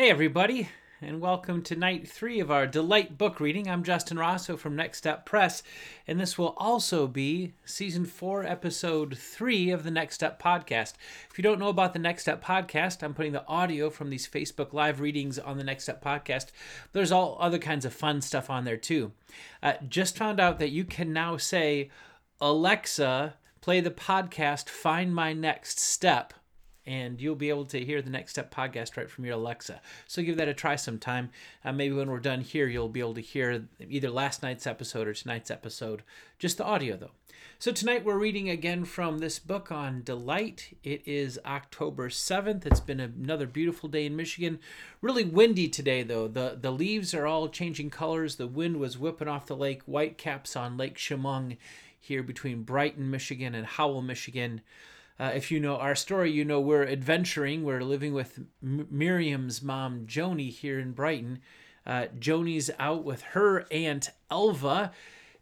Hey, everybody, and welcome to night three of our Delight book reading. I'm Justin Rosso from Next Step Press, and this will also be season four, episode three of the Next Step podcast. If you don't know about the Next Step podcast, I'm putting the audio from these Facebook Live readings on the Next Step podcast. There's all other kinds of fun stuff on there too. Uh, just found out that you can now say, Alexa, play the podcast Find My Next Step and you'll be able to hear the Next Step podcast right from your Alexa. So give that a try sometime. Uh, maybe when we're done here, you'll be able to hear either last night's episode or tonight's episode, just the audio though. So tonight we're reading again from this book on delight. It is October 7th. It's been another beautiful day in Michigan. Really windy today though. The the leaves are all changing colors. The wind was whipping off the lake. White caps on Lake Chemung here between Brighton, Michigan and Howell, Michigan. Uh, if you know our story, you know we're adventuring. We're living with M- Miriam's mom, Joni, here in Brighton. Uh, Joni's out with her aunt Elva,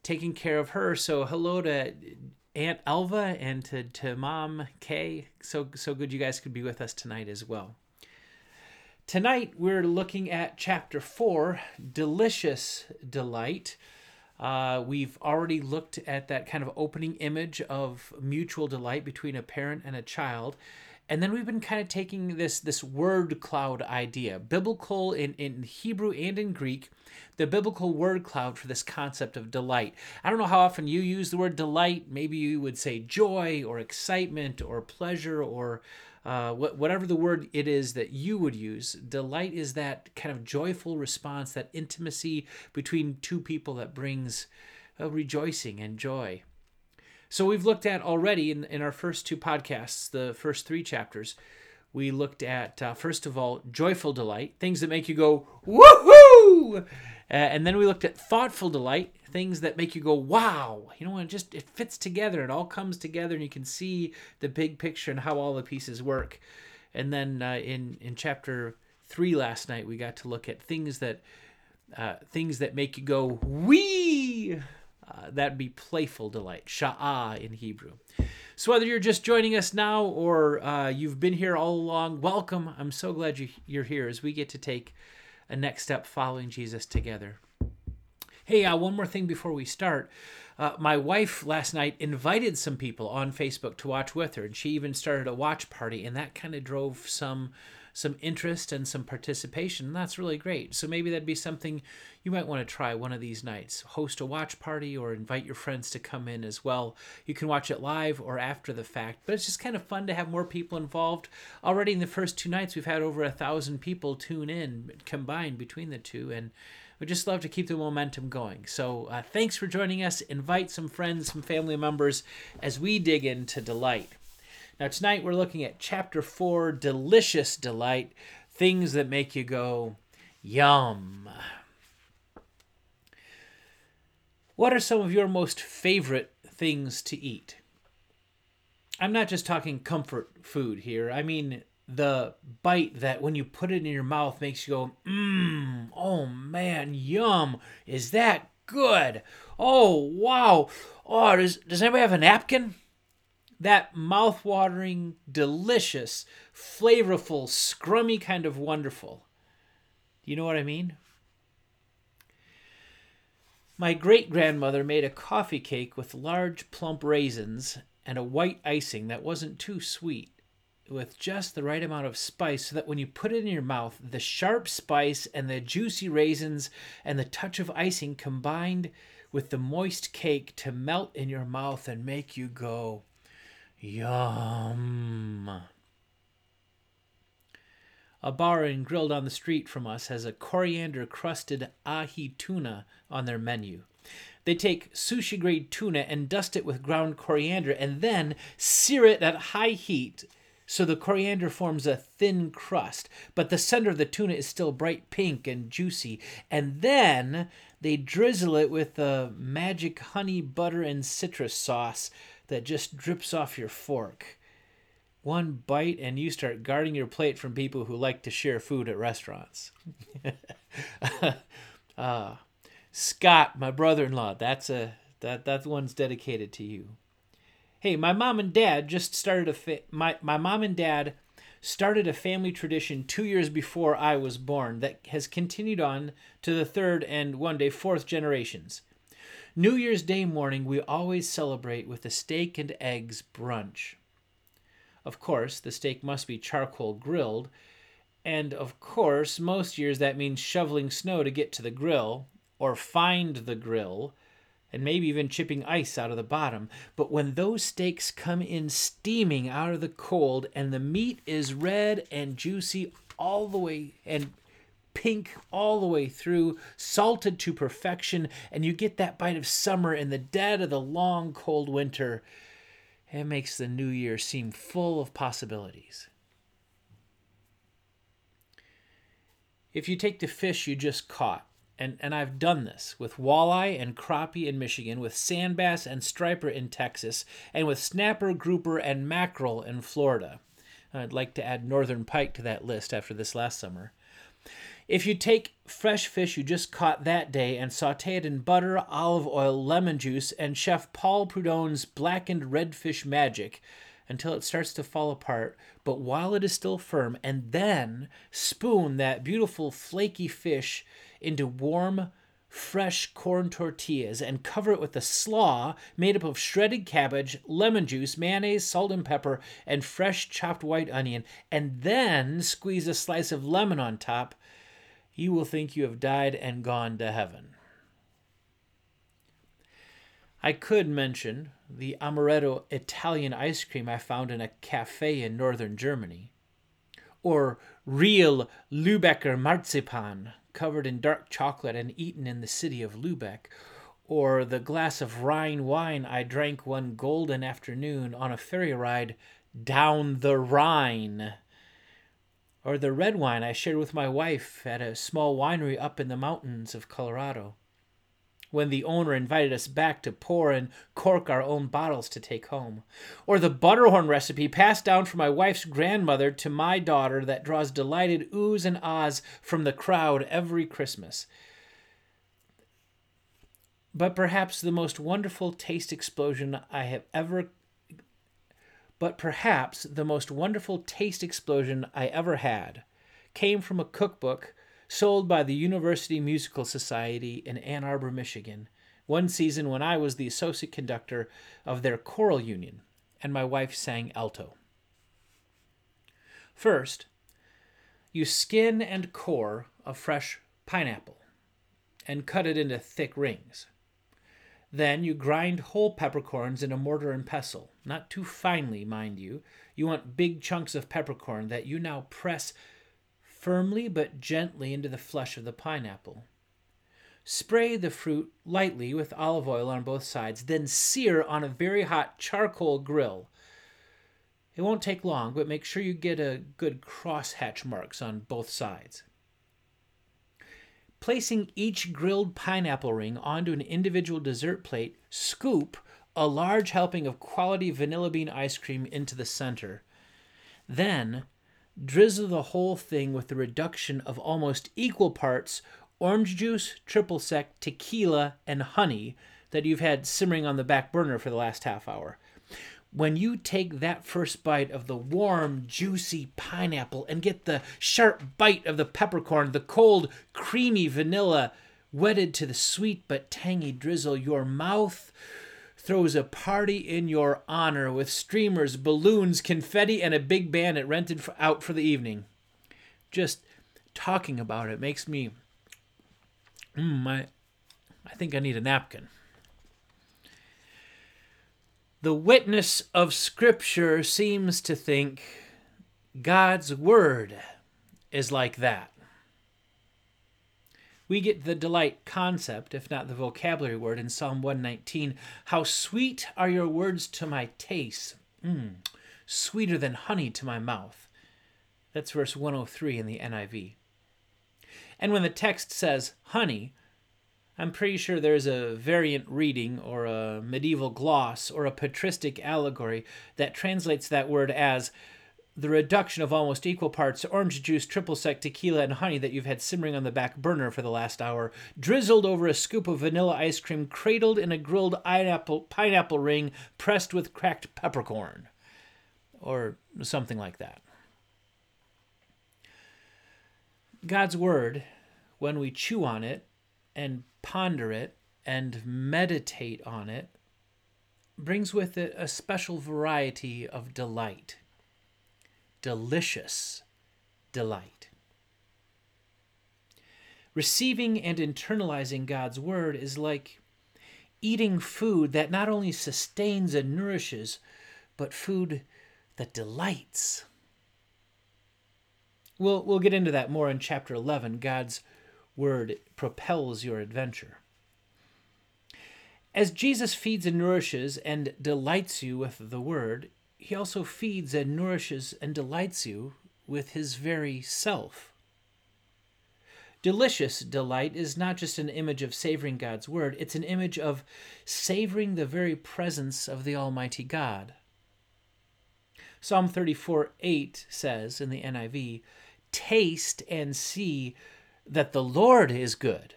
taking care of her. So hello to Aunt Elva and to, to Mom Kay. So so good you guys could be with us tonight as well. Tonight we're looking at chapter four, delicious delight. Uh, we've already looked at that kind of opening image of mutual delight between a parent and a child. And then we've been kind of taking this this word cloud idea, biblical in, in Hebrew and in Greek, the biblical word cloud for this concept of delight. I don't know how often you use the word delight. Maybe you would say joy or excitement or pleasure or uh, whatever the word it is that you would use, delight is that kind of joyful response, that intimacy between two people that brings uh, rejoicing and joy. So we've looked at already in, in our first two podcasts, the first three chapters, we looked at, uh, first of all, joyful delight, things that make you go, woohoo! Uh, and then we looked at thoughtful delight, things that make you go wow you know it just it fits together. It all comes together and you can see the big picture and how all the pieces work. And then uh, in in chapter three last night we got to look at things that uh, things that make you go wee! Uh, that'd be playful delight sha'ah in hebrew. So whether you're just joining us now or uh, you've been here all along welcome. I'm so glad you, you're here as we get to take a next step following jesus together Hey, uh, one more thing before we start. Uh, my wife last night invited some people on Facebook to watch with her, and she even started a watch party, and that kind of drove some some interest and some participation. And that's really great. So maybe that'd be something you might want to try one of these nights. Host a watch party or invite your friends to come in as well. You can watch it live or after the fact, but it's just kind of fun to have more people involved. Already in the first two nights, we've had over a thousand people tune in combined between the two, and we just love to keep the momentum going. So uh, thanks for joining us. Invite some friends, some family members as we dig into delight. Now, tonight we're looking at chapter four delicious delight, things that make you go, yum. What are some of your most favorite things to eat? I'm not just talking comfort food here. I mean the bite that when you put it in your mouth makes you go, mmm, oh man, yum. Is that good? Oh, wow. Oh, does, does anybody have a napkin? That mouth-watering, delicious, flavorful, scrummy kind of wonderful. Do you know what I mean? My great grandmother made a coffee cake with large plump raisins and a white icing that wasn't too sweet with just the right amount of spice so that when you put it in your mouth, the sharp spice and the juicy raisins and the touch of icing combined with the moist cake to melt in your mouth and make you go, yum. A bar and grill down the street from us has a coriander crusted ahi tuna on their menu. They take sushi grade tuna and dust it with ground coriander and then sear it at high heat so the coriander forms a thin crust, but the center of the tuna is still bright pink and juicy. And then they drizzle it with the magic honey, butter, and citrus sauce that just drips off your fork. One bite, and you start guarding your plate from people who like to share food at restaurants. uh, Scott, my brother-in-law, that's a that that one's dedicated to you hey, my mom and dad just started a fa- my my mom and dad started a family tradition two years before I was born that has continued on to the third and one day fourth generations. New Year's Day morning, we always celebrate with a steak and eggs brunch. Of course, the steak must be charcoal grilled, and of course, most years that means shoveling snow to get to the grill, or find the grill, and maybe even chipping ice out of the bottom. But when those steaks come in steaming out of the cold and the meat is red and juicy all the way and pink all the way through, salted to perfection, and you get that bite of summer in the dead of the long cold winter, it makes the new year seem full of possibilities. If you take the fish you just caught and, and I've done this with walleye and crappie in Michigan, with sand bass and striper in Texas, and with snapper, grouper, and mackerel in Florida. I'd like to add northern pike to that list after this last summer. If you take fresh fish you just caught that day and saute it in butter, olive oil, lemon juice, and Chef Paul Prudhomme's blackened redfish magic, until it starts to fall apart, but while it is still firm, and then spoon that beautiful flaky fish into warm, fresh corn tortillas and cover it with a slaw made up of shredded cabbage, lemon juice, mayonnaise, salt and pepper, and fresh chopped white onion, and then squeeze a slice of lemon on top, you will think you have died and gone to heaven. I could mention the amaretto Italian ice cream I found in a cafe in northern Germany, or real Lübecker marzipan covered in dark chocolate and eaten in the city of Lübeck, or the glass of Rhine wine I drank one golden afternoon on a ferry ride down the Rhine, or the red wine I shared with my wife at a small winery up in the mountains of Colorado when the owner invited us back to pour and cork our own bottles to take home. Or the butterhorn recipe passed down from my wife's grandmother to my daughter that draws delighted oohs and ahs from the crowd every Christmas. But perhaps the most wonderful taste explosion I have ever but perhaps the most wonderful taste explosion I ever had came from a cookbook sold by the University Musical Society in Ann Arbor, Michigan, one season when I was the associate conductor of their choral union and my wife sang alto. First, you skin and core a fresh pineapple and cut it into thick rings. Then you grind whole peppercorns in a mortar and pestle, not too finely, mind you. You want big chunks of peppercorn that you now press firmly but gently into the flesh of the pineapple. Spray the fruit lightly with olive oil on both sides, then sear on a very hot charcoal grill. It won't take long, but make sure you get a good crosshatch marks on both sides. Placing each grilled pineapple ring onto an individual dessert plate, scoop a large helping of quality vanilla bean ice cream into the center. Then drizzle the whole thing with the reduction of almost equal parts orange juice, triple sec, tequila, and honey that you've had simmering on the back burner for the last half hour. When you take that first bite of the warm, juicy pineapple and get the sharp bite of the peppercorn, the cold, creamy vanilla wedded to the sweet but tangy drizzle, your mouth throws a party in your honor with streamers, balloons, confetti, and a big band it rented for, out for the evening. Just talking about it makes me. Mm, my, I think I need a napkin. The witness of Scripture seems to think God's Word is like that we get the delight concept, if not the vocabulary word, in Psalm 119. How sweet are your words to my taste, mm, sweeter than honey to my mouth. That's verse 103 in the NIV. And when the text says honey, I'm pretty sure there's a variant reading or a medieval gloss or a patristic allegory that translates that word as the reduction of almost equal parts orange juice, triple sec, tequila, and honey that you've had simmering on the back burner for the last hour, drizzled over a scoop of vanilla ice cream, cradled in a grilled pineapple, ring, pressed with cracked peppercorn. Or something like that. God's Word, when we chew on it and ponder it and meditate on it, brings with it a special variety of delight, delicious delight. Receiving and internalizing God's Word is like eating food that not only sustains and nourishes, but food that delights. We'll, we'll get into that more in chapter 11. God's Word propels your adventure. As Jesus feeds and nourishes and delights you with the Word, he also feeds and nourishes and delights you with his very self. Delicious delight is not just an image of savoring God's Word, it's an image of savoring the very presence of the Almighty God. Psalm 34 8 says in the NIV, Taste and see that the Lord is good.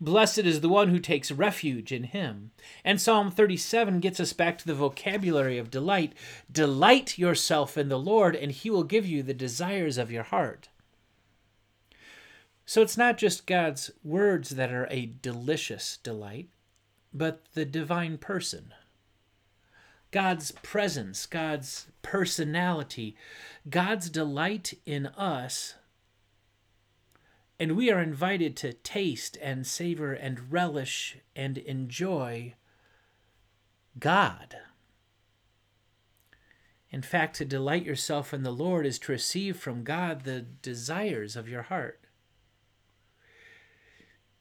Blessed is the one who takes refuge in him. And Psalm 37 gets us back to the vocabulary of delight. Delight yourself in the Lord, and he will give you the desires of your heart. So it's not just God's words that are a delicious delight, but the divine person. God's presence, God's personality, God's delight in us and we are invited to taste and savor and relish and enjoy God. In fact, to delight yourself in the Lord is to receive from God the desires of your heart.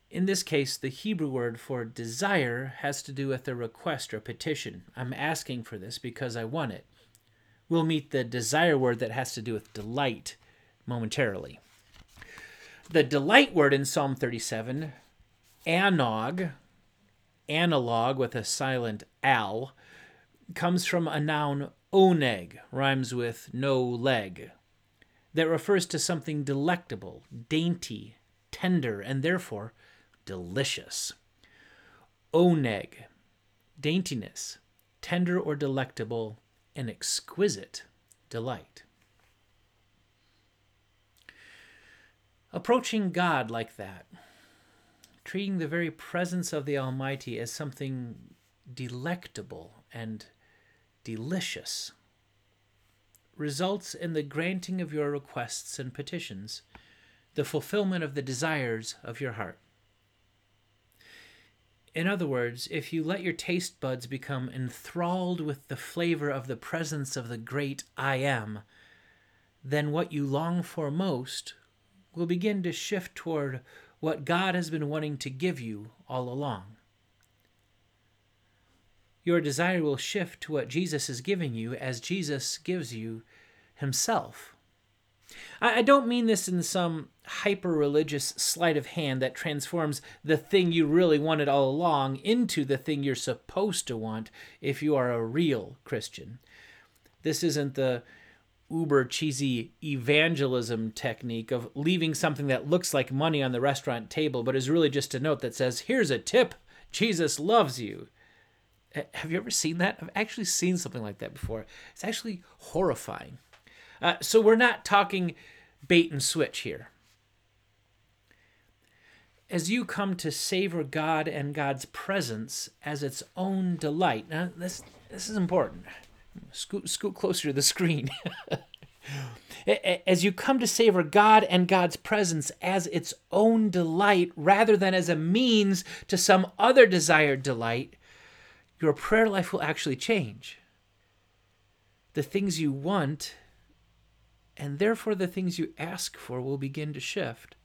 In this case, the Hebrew word for desire has to do with a request or petition. I'm asking for this because I want it. We'll meet the desire word that has to do with delight momentarily. The delight word in Psalm 37, anog, analog with a silent al, comes from a noun oneg, rhymes with no leg, that refers to something delectable, dainty, tender, and therefore delicious. Oneg, daintiness, tender or delectable, and exquisite delight. Approaching God like that, treating the very presence of the Almighty as something delectable and delicious, results in the granting of your requests and petitions, the fulfillment of the desires of your heart. In other words, if you let your taste buds become enthralled with the flavor of the presence of the great I am, then what you long for most will begin to shift toward what God has been wanting to give you all along. Your desire will shift to what Jesus is giving you as Jesus gives you Himself. I don't mean this in some hyper religious sleight of hand that transforms the thing you really wanted all along into the thing you're supposed to want if you are a real Christian. This isn't the uber cheesy evangelism technique of leaving something that looks like money on the restaurant table, but is really just a note that says, Here's a tip. Jesus loves you. Have you ever seen that? I've actually seen something like that before. It's actually horrifying. Uh, so we're not talking bait and switch here. As you come to savor God and God's presence as its own delight. Now, this, this is important scoot, scoot closer to the screen. as you come to savor God and God's presence as its own delight rather than as a means to some other desired delight, your prayer life will actually change. The things you want, and therefore the things you ask for, will begin to shift.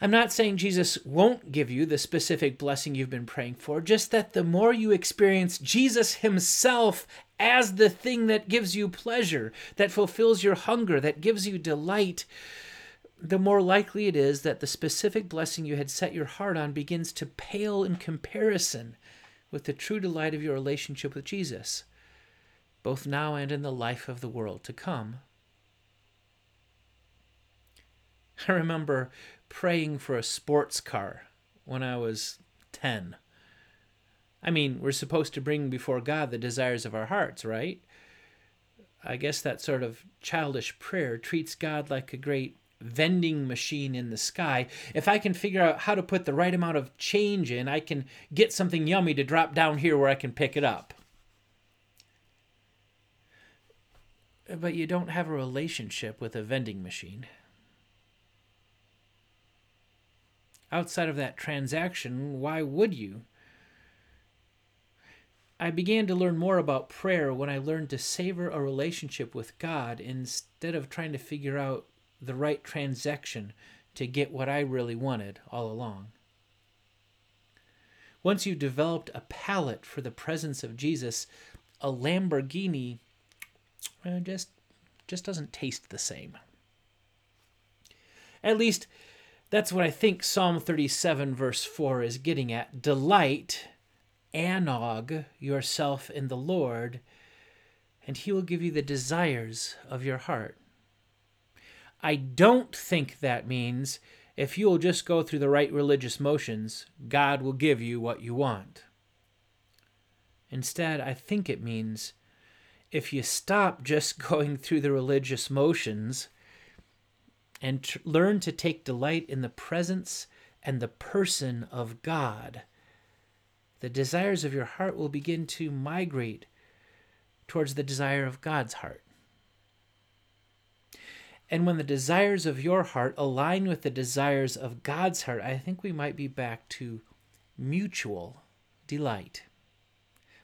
I'm not saying Jesus won't give you the specific blessing you've been praying for, just that the more you experience Jesus Himself as the thing that gives you pleasure, that fulfills your hunger, that gives you delight, the more likely it is that the specific blessing you had set your heart on begins to pale in comparison with the true delight of your relationship with Jesus, both now and in the life of the world to come. I remember praying for a sports car when I was 10. I mean, we're supposed to bring before God the desires of our hearts, right? I guess that sort of childish prayer treats God like a great vending machine in the sky. If I can figure out how to put the right amount of change in, I can get something yummy to drop down here where I can pick it up. But you don't have a relationship with a vending machine. Outside of that transaction, why would you? I began to learn more about prayer when I learned to savor a relationship with God instead of trying to figure out the right transaction to get what I really wanted all along. Once you've developed a palate for the presence of Jesus, a Lamborghini uh, just just doesn't taste the same. At least that's what I think Psalm 37 verse 4 is getting at. Delight, anog yourself in the Lord, and he will give you the desires of your heart. I don't think that means if you'll just go through the right religious motions, God will give you what you want. Instead, I think it means if you stop just going through the religious motions and tr- learn to take delight in the presence and the person of God, the desires of your heart will begin to migrate towards the desire of God's heart. And when the desires of your heart align with the desires of God's heart, I think we might be back to mutual delight.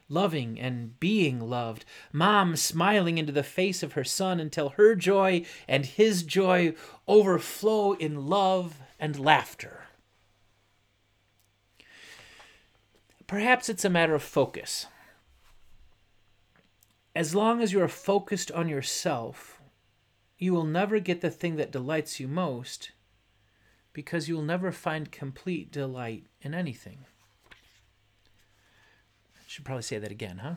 Loving and being loved. Mom smiling into the face of her son until her joy and his joy overflow in love and laughter. Perhaps it's a matter of focus. As long as you are focused on yourself, you will never get the thing that delights you most because you will never find complete delight in anything. Should probably say that again, huh?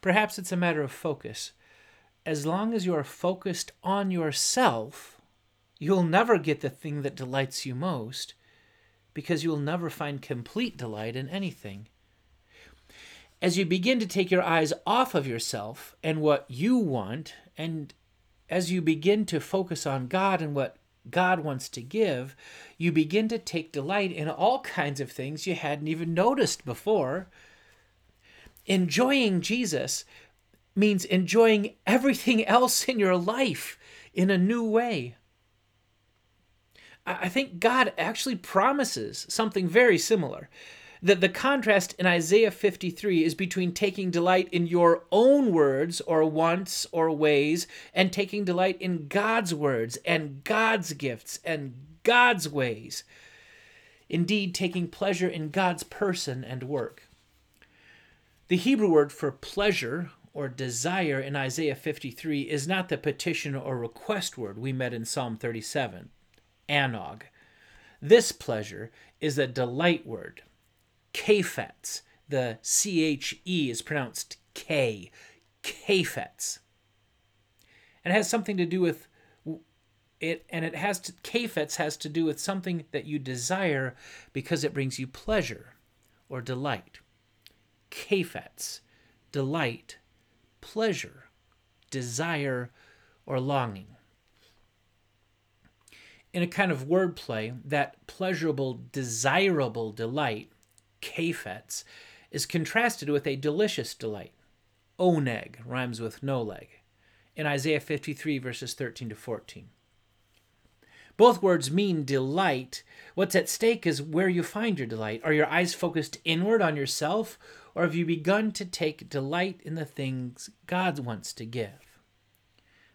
Perhaps it's a matter of focus. As long as you are focused on yourself, you'll never get the thing that delights you most because you'll never find complete delight in anything as you begin to take your eyes off of yourself and what you want, and as you begin to focus on God and what God wants to give, you begin to take delight in all kinds of things you hadn't even noticed before. Enjoying Jesus means enjoying everything else in your life in a new way. I think God actually promises something very similar that the contrast in Isaiah 53 is between taking delight in your own words or wants or ways and taking delight in God's words and God's gifts and God's ways. Indeed, taking pleasure in God's person and work. The Hebrew word for pleasure or desire in Isaiah 53 is not the petition or request word we met in Psalm 37, anog. This pleasure is a delight word Kefetz. The C-H-E is pronounced K. Kefetz. And it has something to do with it, and it has to, Kefetz has to do with something that you desire because it brings you pleasure or delight. Kefetz, delight, pleasure, desire, or longing. In a kind of wordplay, that pleasurable, desirable delight kafetz, is contrasted with a delicious delight. Oneg rhymes with no leg in Isaiah 53, verses 13 to 14. Both words mean delight. What's at stake is where you find your delight. Are your eyes focused inward on yourself, or have you begun to take delight in the things God wants to give?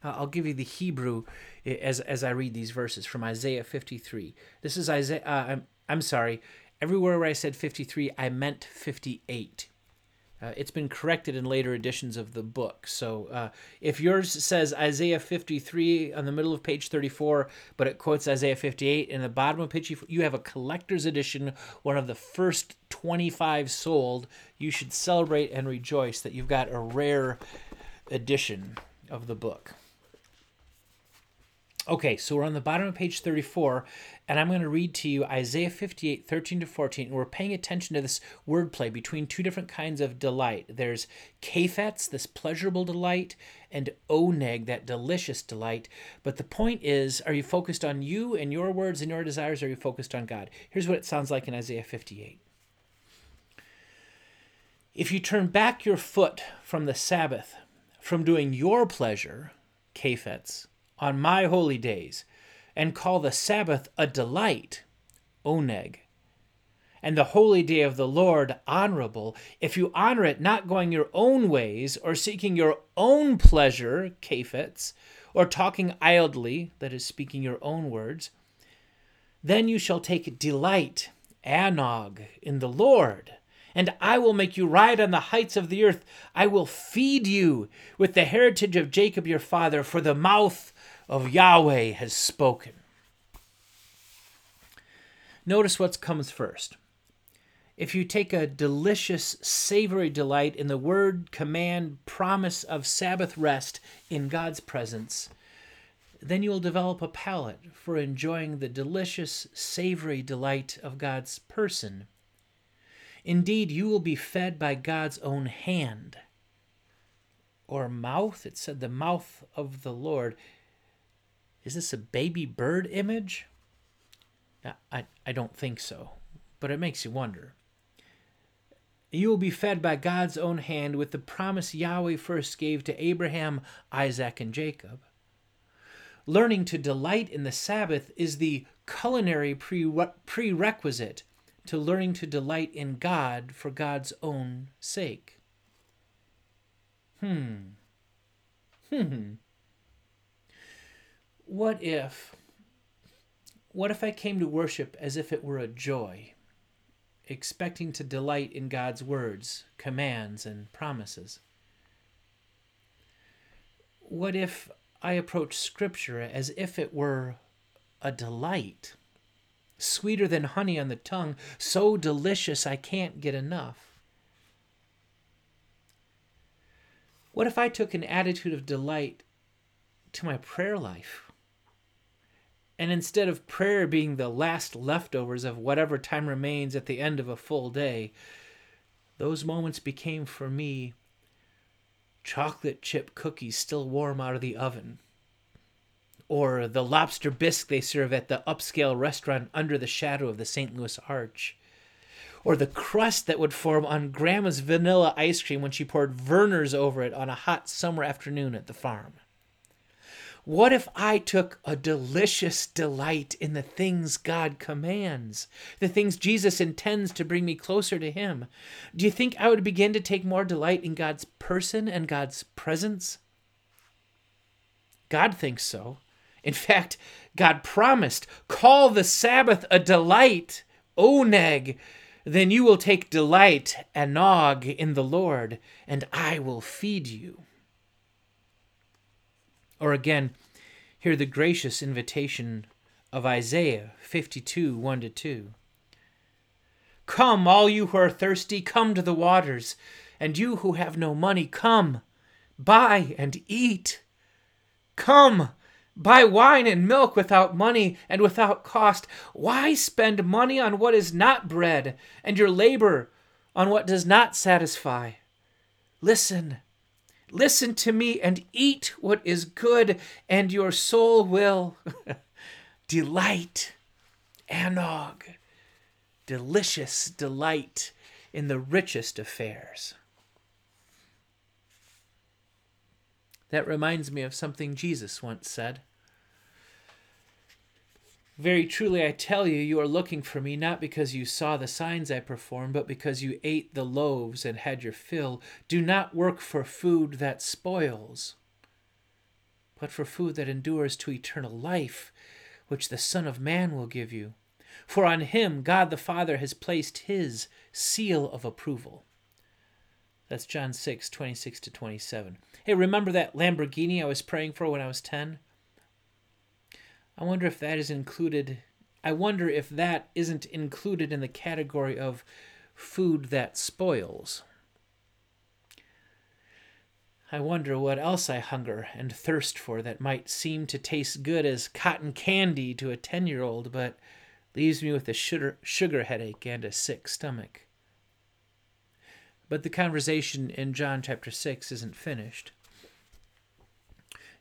I'll give you the Hebrew as, as I read these verses from Isaiah 53. This is Isaiah, uh, I'm, I'm sorry, Everywhere where I said 53, I meant 58. Uh, it's been corrected in later editions of the book. So uh, if yours says Isaiah 53 on the middle of page 34, but it quotes Isaiah 58 in the bottom of page, you have a collector's edition, one of the first 25 sold. You should celebrate and rejoice that you've got a rare edition of the book. Okay, so we're on the bottom of page 34, and I'm going to read to you Isaiah 58, 13 to 14. And we're paying attention to this wordplay between two different kinds of delight. There's kaphets, this pleasurable delight, and oneg, that delicious delight. But the point is, are you focused on you and your words and your desires, or are you focused on God? Here's what it sounds like in Isaiah 58. If you turn back your foot from the Sabbath, from doing your pleasure, kaphets, on my holy days, and call the Sabbath a delight, oneg, and the holy day of the Lord honorable, if you honor it not going your own ways, or seeking your own pleasure, kaphets, or talking idly, that is, speaking your own words, then you shall take delight, anog, in the Lord and I will make you ride on the heights of the earth. I will feed you with the heritage of Jacob your father, for the mouth of Yahweh has spoken. Notice what comes first. If you take a delicious, savory delight in the word, command, promise of Sabbath rest in God's presence, then you will develop a palate for enjoying the delicious, savory delight of God's person. Indeed, you will be fed by God's own hand or mouth. It said the mouth of the Lord. Is this a baby bird image? I, I don't think so, but it makes you wonder. You will be fed by God's own hand with the promise Yahweh first gave to Abraham, Isaac, and Jacob. Learning to delight in the Sabbath is the culinary prerequisite to learning to delight in God for God's own sake. Hmm. Hmm. What if what if I came to worship as if it were a joy, expecting to delight in God's words, commands, and promises? What if I approach Scripture as if it were a delight, sweeter than honey on the tongue, so delicious I can't get enough? What if I took an attitude of delight to my prayer life? And instead of prayer being the last leftovers of whatever time remains at the end of a full day, those moments became for me chocolate chip cookies still warm out of the oven, or the lobster bisque they serve at the upscale restaurant under the shadow of the St. Louis Arch, or the crust that would form on Grandma's vanilla ice cream when she poured Vernors over it on a hot summer afternoon at the farm. What if I took a delicious delight in the things God commands, the things Jesus intends to bring me closer to Him? Do you think I would begin to take more delight in God's person and God's presence? God thinks so. In fact, God promised, Call the Sabbath a delight, oneg. Then you will take delight, anog, in the Lord, and I will feed you. Or again, hear the gracious invitation of Isaiah 52 1 to 2. Come, all you who are thirsty, come to the waters, and you who have no money, come, buy and eat. Come, buy wine and milk without money and without cost. Why spend money on what is not bread, and your labor on what does not satisfy? Listen, Listen to me and eat what is good, and your soul will delight. Anog, delicious delight in the richest affairs. That reminds me of something Jesus once said. Very truly, I tell you, you are looking for me not because you saw the signs I performed, but because you ate the loaves and had your fill. Do not work for food that spoils, but for food that endures to eternal life, which the Son of Man will give you. For on him God the Father has placed his seal of approval. That's John 6, 26 to 27. Hey, remember that Lamborghini I was praying for when I was 10? I wonder if that is included. I wonder if that isn't included in the category of food that spoils. I wonder what else I hunger and thirst for that might seem to taste good as cotton candy to a 10 year old, but leaves me with a sugar, sugar headache and a sick stomach. But the conversation in John chapter 6 isn't finished.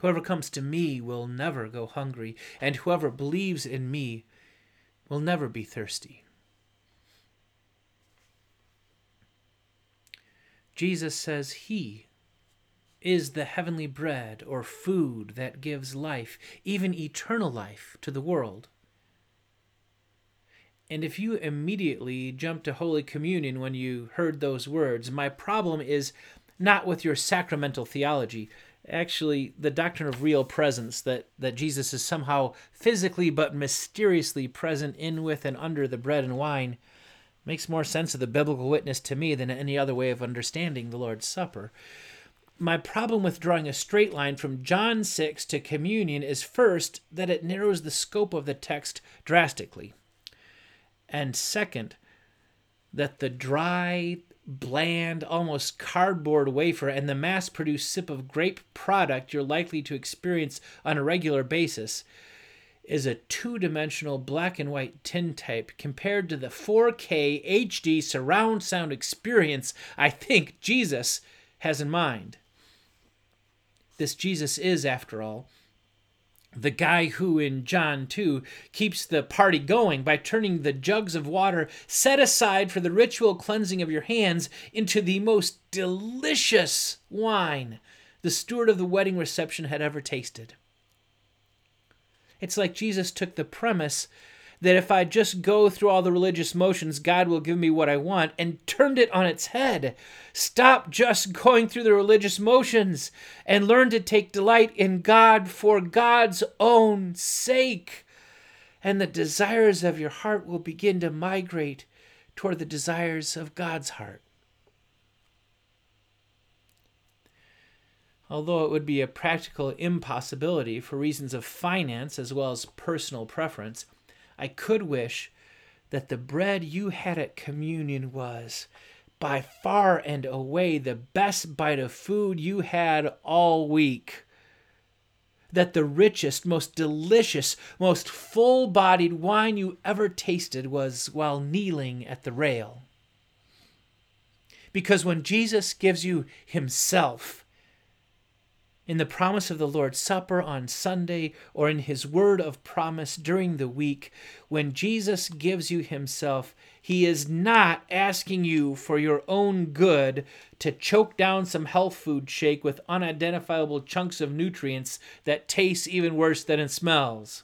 Whoever comes to me will never go hungry, and whoever believes in me will never be thirsty. Jesus says he is the heavenly bread or food that gives life, even eternal life, to the world. And if you immediately jump to Holy Communion when you heard those words, my problem is not with your sacramental theology. Actually, the doctrine of real presence, that, that Jesus is somehow physically but mysteriously present in, with, and under the bread and wine, makes more sense of the biblical witness to me than any other way of understanding the Lord's Supper. My problem with drawing a straight line from John 6 to communion is first that it narrows the scope of the text drastically. And second, that the dry, bland, almost cardboard wafer and the mass produced sip of grape product you're likely to experience on a regular basis is a two dimensional black and white tintype compared to the 4K HD surround sound experience I think Jesus has in mind. This Jesus is, after all, the guy who in John 2 keeps the party going by turning the jugs of water set aside for the ritual cleansing of your hands into the most delicious wine the steward of the wedding reception had ever tasted. It's like Jesus took the premise that if I just go through all the religious motions, God will give me what I want, and turned it on its head. Stop just going through the religious motions and learn to take delight in God for God's own sake. And the desires of your heart will begin to migrate toward the desires of God's heart. Although it would be a practical impossibility for reasons of finance as well as personal preference, I could wish that the bread you had at communion was by far and away the best bite of food you had all week. That the richest, most delicious, most full bodied wine you ever tasted was while kneeling at the rail. Because when Jesus gives you Himself, in the promise of the Lord's Supper on Sunday or in his word of promise during the week, when Jesus gives you himself, he is not asking you for your own good to choke down some health food shake with unidentifiable chunks of nutrients that taste even worse than it smells.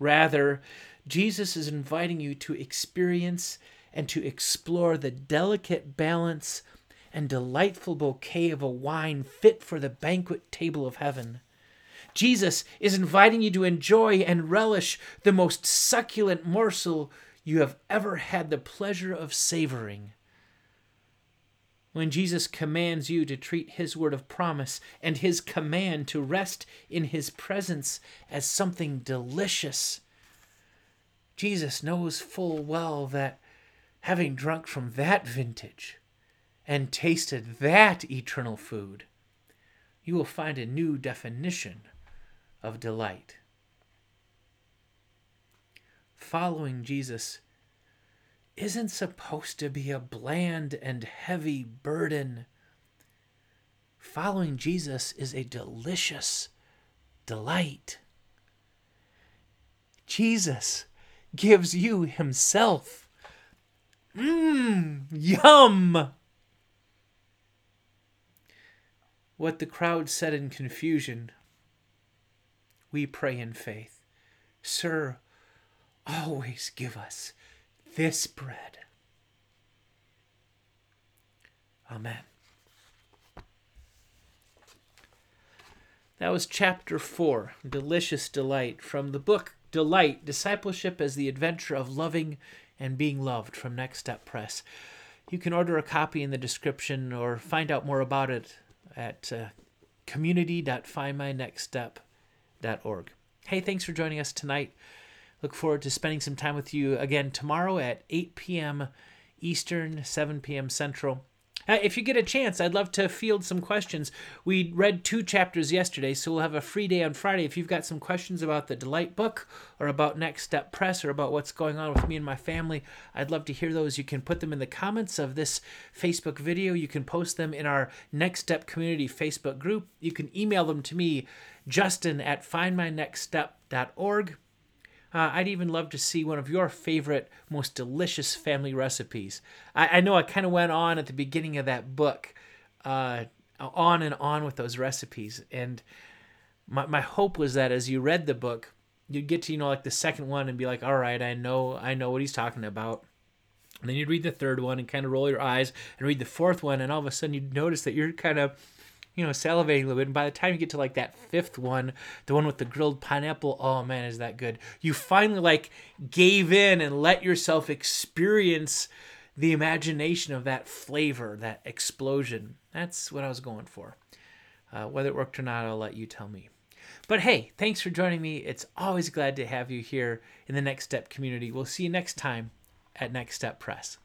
Rather, Jesus is inviting you to experience and to explore the delicate balance and delightful bouquet of a wine fit for the banquet table of heaven. Jesus is inviting you to enjoy and relish the most succulent morsel you have ever had the pleasure of savoring. When Jesus commands you to treat his word of promise and his command to rest in his presence as something delicious, Jesus knows full well that having drunk from that vintage, and tasted that eternal food, you will find a new definition of delight. Following Jesus isn't supposed to be a bland and heavy burden. Following Jesus is a delicious delight. Jesus gives you Himself. Mmm, yum! What the crowd said in confusion, we pray in faith. Sir, always give us this bread. Amen. That was chapter 4, Delicious Delight, from the book Delight Discipleship as the Adventure of Loving and Being Loved from Next Step Press. You can order a copy in the description or find out more about it at uh, community.findmynextstep.org. Hey, thanks for joining us tonight. Look forward to spending some time with you again tomorrow at 8 p.m. Eastern, 7 p.m. Central. Uh, if you get a chance, I'd love to field some questions. We read two chapters yesterday, so we'll have a free day on Friday. If you've got some questions about the Delight book or about Next Step Press or about what's going on with me and my family, I'd love to hear those. You can put them in the comments of this Facebook video. You can post them in our Next Step Community Facebook group. You can email them to me, justin at findmynextstep.org. Uh, I'd even love to see one of your favorite, most delicious family recipes. I, I know I kind of went on at the beginning of that book, uh, on and on with those recipes. And my, my hope was that as you read the book, you'd get to, you know, like the second one and be like, all right, I know, I know what he's talking about. And then you'd read the third one and kind of roll your eyes and read the fourth one, and all of a sudden you'd notice that you're kind of you know, salivating a little bit. And by the time you get to like that fifth one, the one with the grilled pineapple, oh man, is that good? You finally like gave in and let yourself experience the imagination of that flavor, that explosion. That's what I was going for. Uh, whether it worked or not, I'll let you tell me. But hey, thanks for joining me. It's always glad to have you here in the Next Step community. We'll see you next time at Next Step Press.